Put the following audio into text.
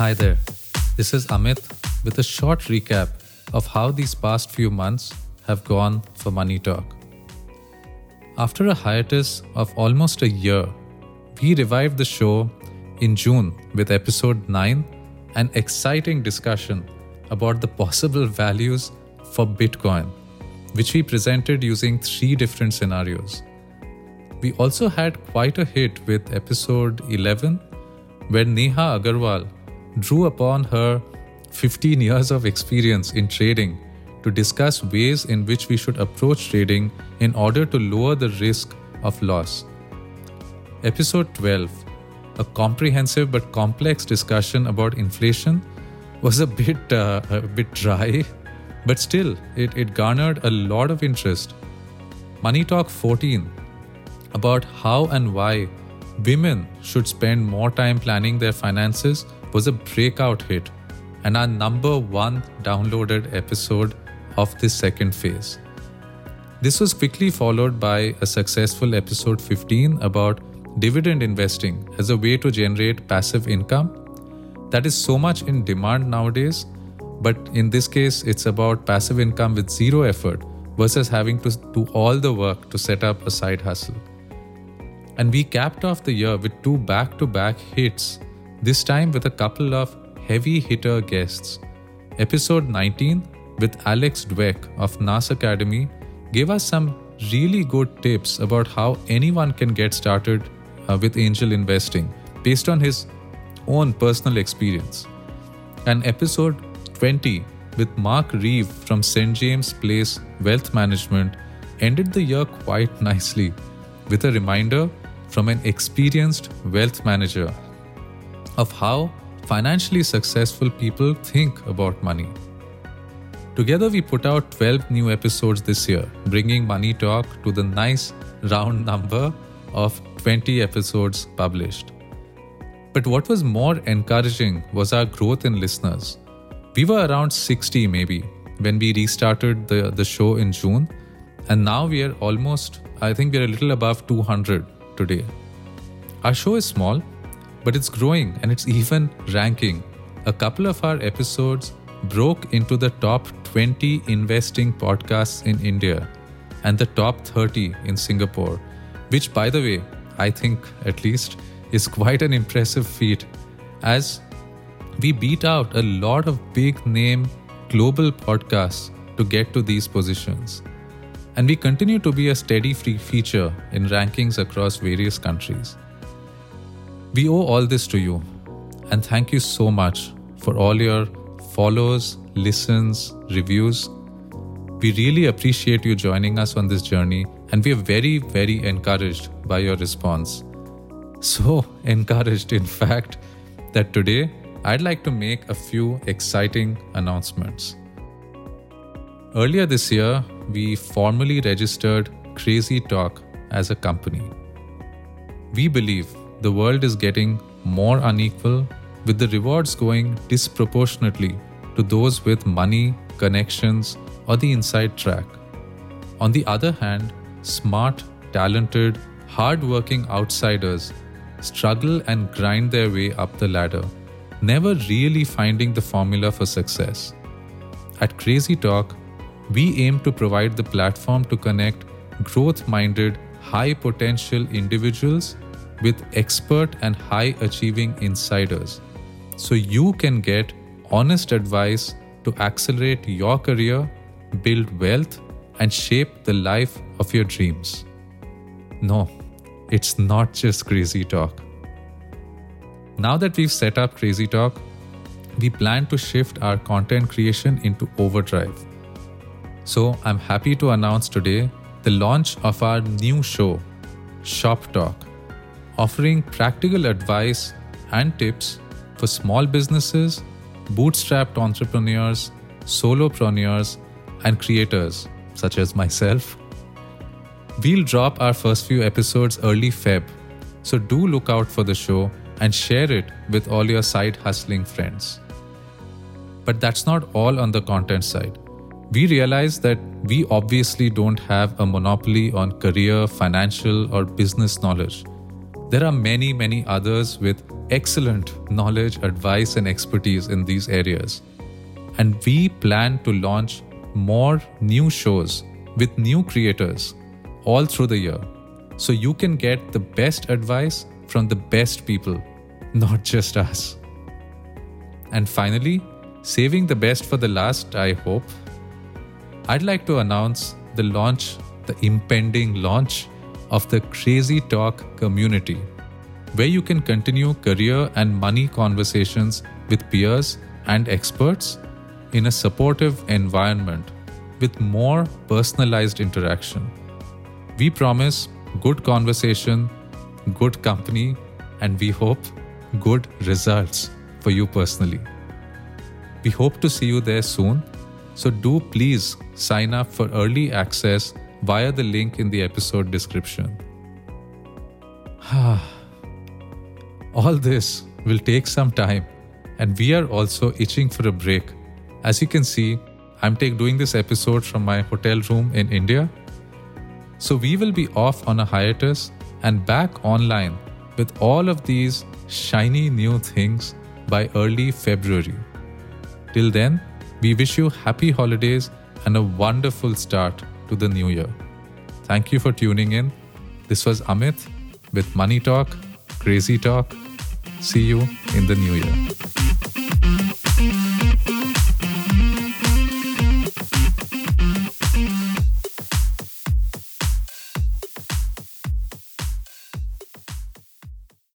Hi there, this is Amit with a short recap of how these past few months have gone for Money Talk. After a hiatus of almost a year, we revived the show in June with episode 9 an exciting discussion about the possible values for Bitcoin, which we presented using three different scenarios. We also had quite a hit with episode 11, where Neha Agarwal drew upon her 15 years of experience in trading to discuss ways in which we should approach trading in order to lower the risk of loss. Episode 12, a comprehensive but complex discussion about inflation, was a bit uh, a bit dry, but still it, it garnered a lot of interest. Money Talk 14 about how and why women should spend more time planning their finances was a breakout hit and our number one downloaded episode of this second phase. This was quickly followed by a successful episode 15 about dividend investing as a way to generate passive income. That is so much in demand nowadays, but in this case, it's about passive income with zero effort versus having to do all the work to set up a side hustle. And we capped off the year with two back to back hits, this time with a couple of heavy hitter guests. Episode 19 with Alex Dwek of NAS Academy gave us some really good tips about how anyone can get started uh, with angel investing based on his own personal experience. And episode 20 with Mark Reeve from St. James Place Wealth Management ended the year quite nicely with a reminder from an experienced wealth manager of how financially successful people think about money. Together, we put out 12 new episodes this year, bringing Money Talk to the nice round number of 20 episodes published. But what was more encouraging was our growth in listeners. We were around 60 maybe when we restarted the, the show in June, and now we are almost, I think we're a little above 200 today. Our show is small, but it's growing and it's even ranking. A couple of our episodes broke into the top 20 investing podcasts in India and the top 30 in Singapore, which, by the way, I think at least is quite an impressive feat as we beat out a lot of big name global podcasts to get to these positions. And we continue to be a steady free feature in rankings across various countries. We owe all this to you, and thank you so much for all your follows, listens, reviews. We really appreciate you joining us on this journey, and we are very, very encouraged by your response. So encouraged, in fact, that today I'd like to make a few exciting announcements. Earlier this year, we formally registered Crazy Talk as a company. We believe the world is getting more unequal, with the rewards going disproportionately to those with money, connections, or the inside track. On the other hand, smart, talented, hard-working outsiders struggle and grind their way up the ladder, never really finding the formula for success. At Crazy Talk, we aim to provide the platform to connect growth minded, high potential individuals with expert and high achieving insiders so you can get honest advice to accelerate your career, build wealth, and shape the life of your dreams. No, it's not just crazy talk. Now that we've set up Crazy Talk, we plan to shift our content creation into overdrive. So I'm happy to announce today the launch of our new show, Shop Talk offering practical advice and tips for small businesses, bootstrapped entrepreneurs, solopreneurs, and creators such as myself. We'll drop our first few episodes early Feb, so do look out for the show and share it with all your side hustling friends. But that's not all on the content side. We realize that we obviously don't have a monopoly on career, financial, or business knowledge there are many, many others with excellent knowledge, advice, and expertise in these areas. And we plan to launch more new shows with new creators all through the year. So you can get the best advice from the best people, not just us. And finally, saving the best for the last, I hope, I'd like to announce the launch, the impending launch of the Crazy Talk community, where you can continue career and money conversations with peers and experts in a supportive environment with more personalized interaction. We promise good conversation, good company, and we hope good results for you personally. We hope to see you there soon, so do please sign up for early access via the link in the episode description. All this will take some time, and we are also itching for a break. As you can see, I'm doing this episode from my hotel room in India. So we will be off on a hiatus and back online with all of these shiny new things by early February. Till then, we wish you happy holidays and a wonderful start to the new year. Thank you for tuning in. This was Amit with Money Talk, Crazy Talk. See you in the new year.